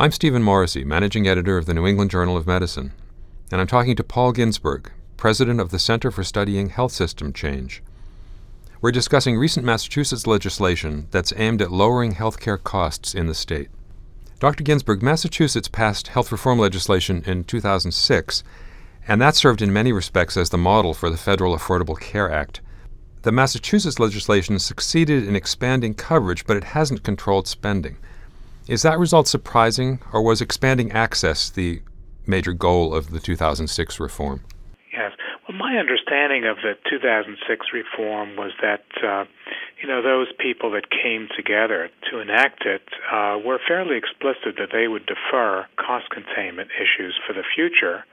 I'm Stephen Morrissey, managing editor of the New England Journal of Medicine, and I'm talking to Paul Ginsburg, president of the Center for Studying Health System Change. We're discussing recent Massachusetts legislation that's aimed at lowering healthcare costs in the state. Dr. Ginsburg, Massachusetts passed health reform legislation in 2006, and that served in many respects as the model for the Federal Affordable Care Act. The Massachusetts legislation succeeded in expanding coverage, but it hasn't controlled spending. Is that result surprising, or was expanding access the major goal of the 2006 reform? Yes. Well, my understanding of the 2006 reform was that, uh, you know, those people that came together to enact it uh, were fairly explicit that they would defer cost containment issues for the future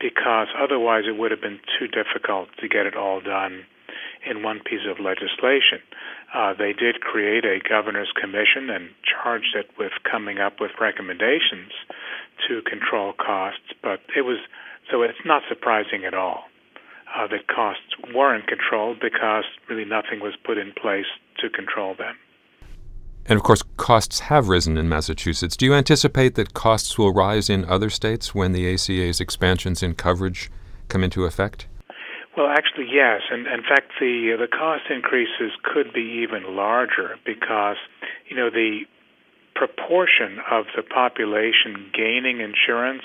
because otherwise it would have been too difficult to get it all done in one piece of legislation. Uh, they did create a governor's commission and charged it with coming up with recommendations to control costs, but it was so it's not surprising at all uh, that costs weren't controlled because really nothing was put in place to control them. And of course, costs have risen in Massachusetts. Do you anticipate that costs will rise in other states when the ACA's expansions in coverage come into effect? Well, actually, yes. And in fact, the the cost increases could be even larger because, you know, the proportion of the population gaining insurance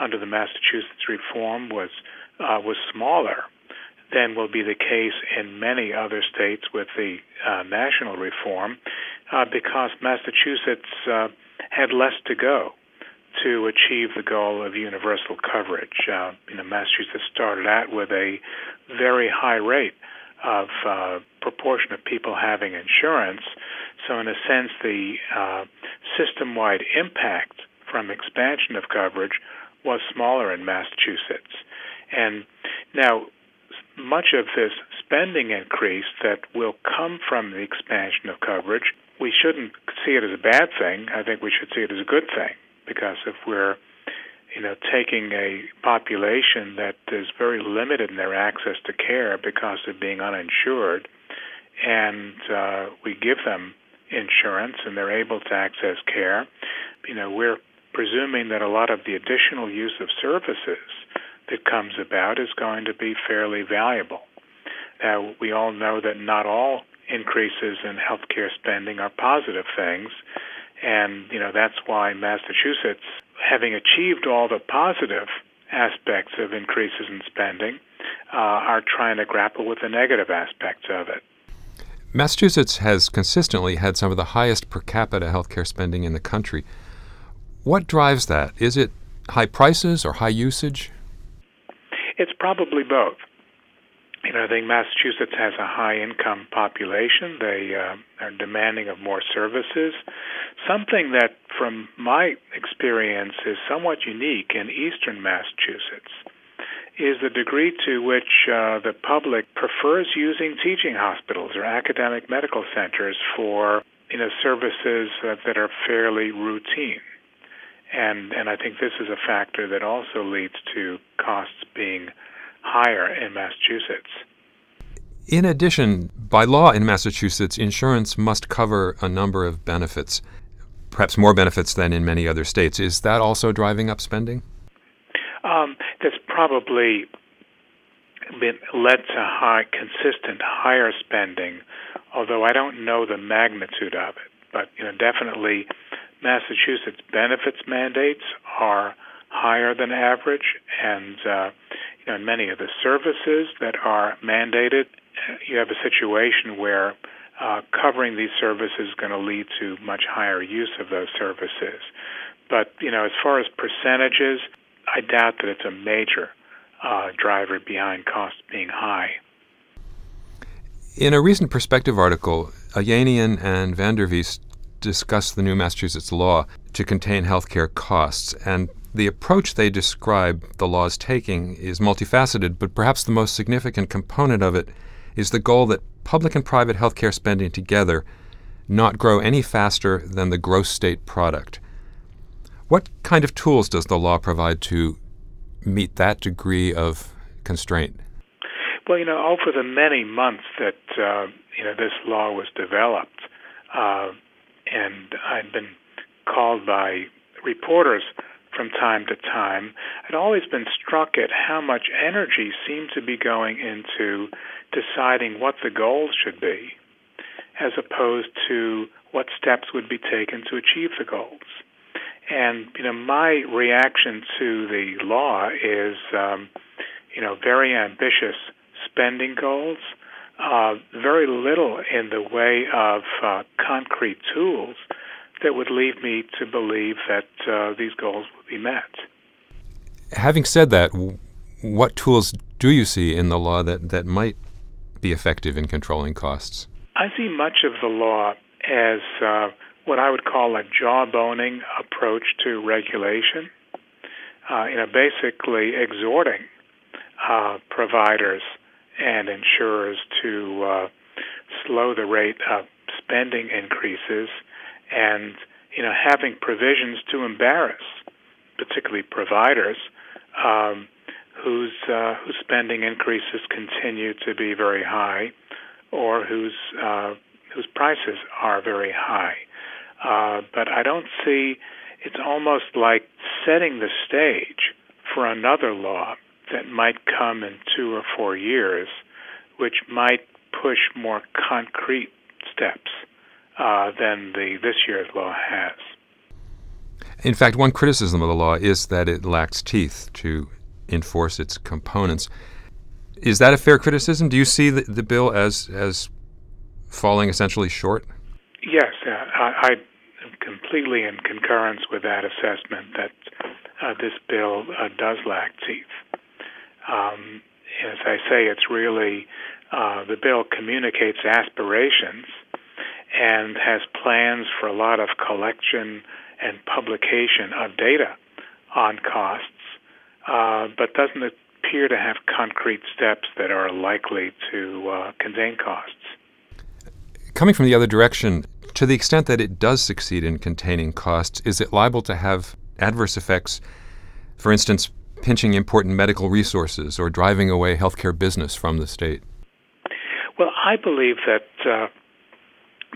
under the Massachusetts reform was uh, was smaller than will be the case in many other states with the uh, national reform, uh, because Massachusetts uh, had less to go to achieve the goal of universal coverage. Uh, you know, Massachusetts started out with a very high rate of uh, proportion of people having insurance. So, in a sense, the uh, system-wide impact from expansion of coverage was smaller in Massachusetts. And now, much of this spending increase that will come from the expansion of coverage, we shouldn't see it as a bad thing. I think we should see it as a good thing because if we're you know taking a population that is very limited in their access to care because of being uninsured and uh, we give them insurance and they're able to access care you know we're presuming that a lot of the additional use of services that comes about is going to be fairly valuable. Now we all know that not all increases in healthcare spending are positive things and, you know, that's why Massachusetts, having achieved all the positive aspects of increases in spending, uh, are trying to grapple with the negative aspects of it. Massachusetts has consistently had some of the highest per capita healthcare spending in the country. What drives that? Is it high prices or high usage? It's probably both you know, I think Massachusetts has a high income population. They uh, are demanding of more services. Something that, from my experience, is somewhat unique in eastern Massachusetts is the degree to which uh, the public prefers using teaching hospitals or academic medical centers for you know services uh, that are fairly routine. And and I think this is a factor that also leads to costs being higher in Massachusetts. In addition, by law in Massachusetts, insurance must cover a number of benefits, perhaps more benefits than in many other states. Is that also driving up spending? Um, that's probably been led to high, consistent higher spending, although I don't know the magnitude of it. But you know, definitely, Massachusetts benefits mandates are higher than average, and uh, in many of the services that are mandated, you have a situation where uh, covering these services is going to lead to much higher use of those services. But you know, as far as percentages, I doubt that it's a major uh, driver behind costs being high. In a recent Perspective article, Ayanian and Van der Wees discussed the new Massachusetts law to contain healthcare costs, and the approach they describe the law is taking is multifaceted, but perhaps the most significant component of it is the goal that public and private healthcare spending together not grow any faster than the gross state product. What kind of tools does the law provide to meet that degree of constraint? Well, you know, over the many months that uh, you know this law was developed, uh, and I've been called by reporters from time to time, I'd always been struck at how much energy seemed to be going into deciding what the goals should be, as opposed to what steps would be taken to achieve the goals. And you know, my reaction to the law is, um, you know, very ambitious spending goals, uh, very little in the way of uh, concrete tools that would lead me to believe that uh, these goals will be met. Having said that, what tools do you see in the law that, that might be effective in controlling costs? I see much of the law as uh, what I would call a jawboning approach to regulation. Uh, you know, basically exhorting uh, providers and insurers to uh, slow the rate of spending increases and you know having provisions to embarrass particularly providers um, whose uh, whose spending increases continue to be very high or whose uh, whose prices are very high. Uh, but I don't see it's almost like setting the stage for another law that might come in two or four years, which might push more concrete steps uh, than the this year's law has. In fact, one criticism of the law is that it lacks teeth to enforce its components. Is that a fair criticism? Do you see the, the bill as as falling essentially short? Yes, uh, I, am completely in concurrence with that assessment that uh, this bill uh, does lack teeth. Um, as I say, it's really uh, the bill communicates aspirations and has plans for a lot of collection and publication of data on costs, uh, but doesn't appear to have concrete steps that are likely to uh, contain costs. Coming from the other direction, to the extent that it does succeed in containing costs, is it liable to have adverse effects? For instance, pinching important medical resources or driving away healthcare business from the state? Well, I believe that uh,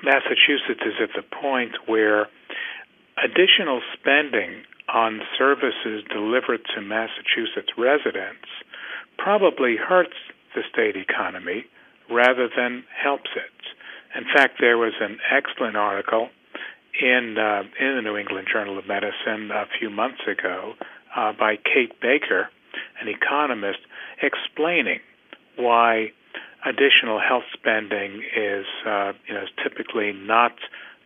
Massachusetts is at the point where additional spending on services delivered to Massachusetts residents probably hurts the state economy rather than helps it. In fact, there was an excellent article in uh, in the New England Journal of Medicine a few months ago uh, by Kate Baicker, an economist, explaining why additional health spending is, uh, you know, is typically not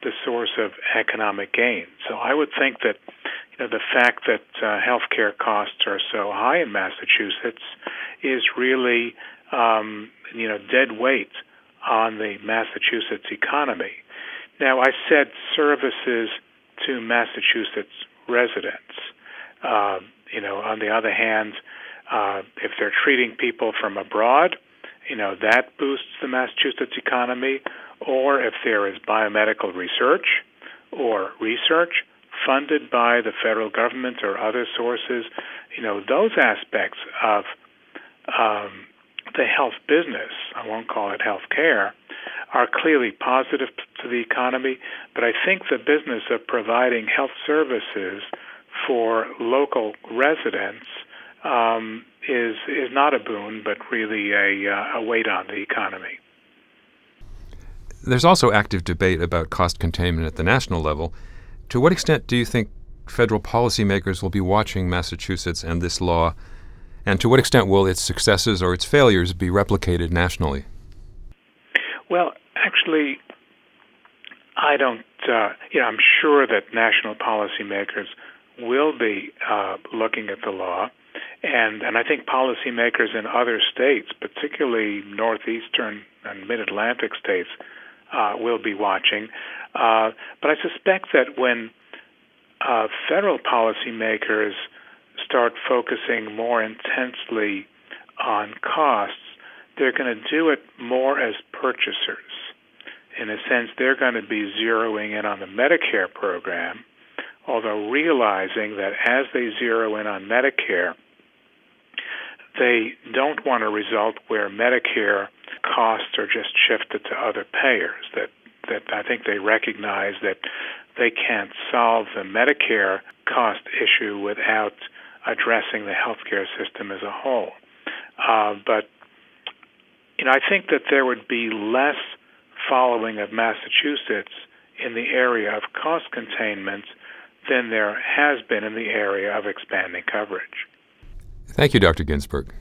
the source of economic gain. So I would think that, you know, the fact that uh, healthcare costs are so high in Massachusetts is really, um, you know, dead weight on the Massachusetts economy. Now, I said services to Massachusetts residents. Uh, you know, on the other hand, uh, if they're treating people from abroad, you know, that boosts the Massachusetts economy, or if there is biomedical research or research funded by the federal government or other sources, you know, those aspects of um, the health business, I won't call it health care, are clearly positive to the economy. But I think the business of providing health services for local residents um, is is not a boon, but really a, uh, a weight on the economy. There's also active debate about cost containment at the national level. To what extent do you think federal policymakers will be watching Massachusetts and this law, and to what extent will its successes or its failures be replicated nationally? Well, actually, I don't. Uh, you know, I'm sure that national policymakers will be uh, looking at the law and and I think policymakers in other states, particularly northeastern and mid-Atlantic states, uh, will be watching. Uh, but I suspect that when uh, federal policymakers start focusing more intensely on costs, they're going to do it more as purchasers. In a sense, they're going to be zeroing in on the Medicare program, although realizing that as they zero in on Medicare, they don't want a result where Medicare costs are just shifted to other payers. That that I think they recognize that they can't solve the Medicare cost issue without addressing the healthcare system as a whole. Uh, but you know, I think that there would be less following of Massachusetts in the area of cost containment than there has been in the area of expanding coverage. Thank you, Dr. Ginsburg.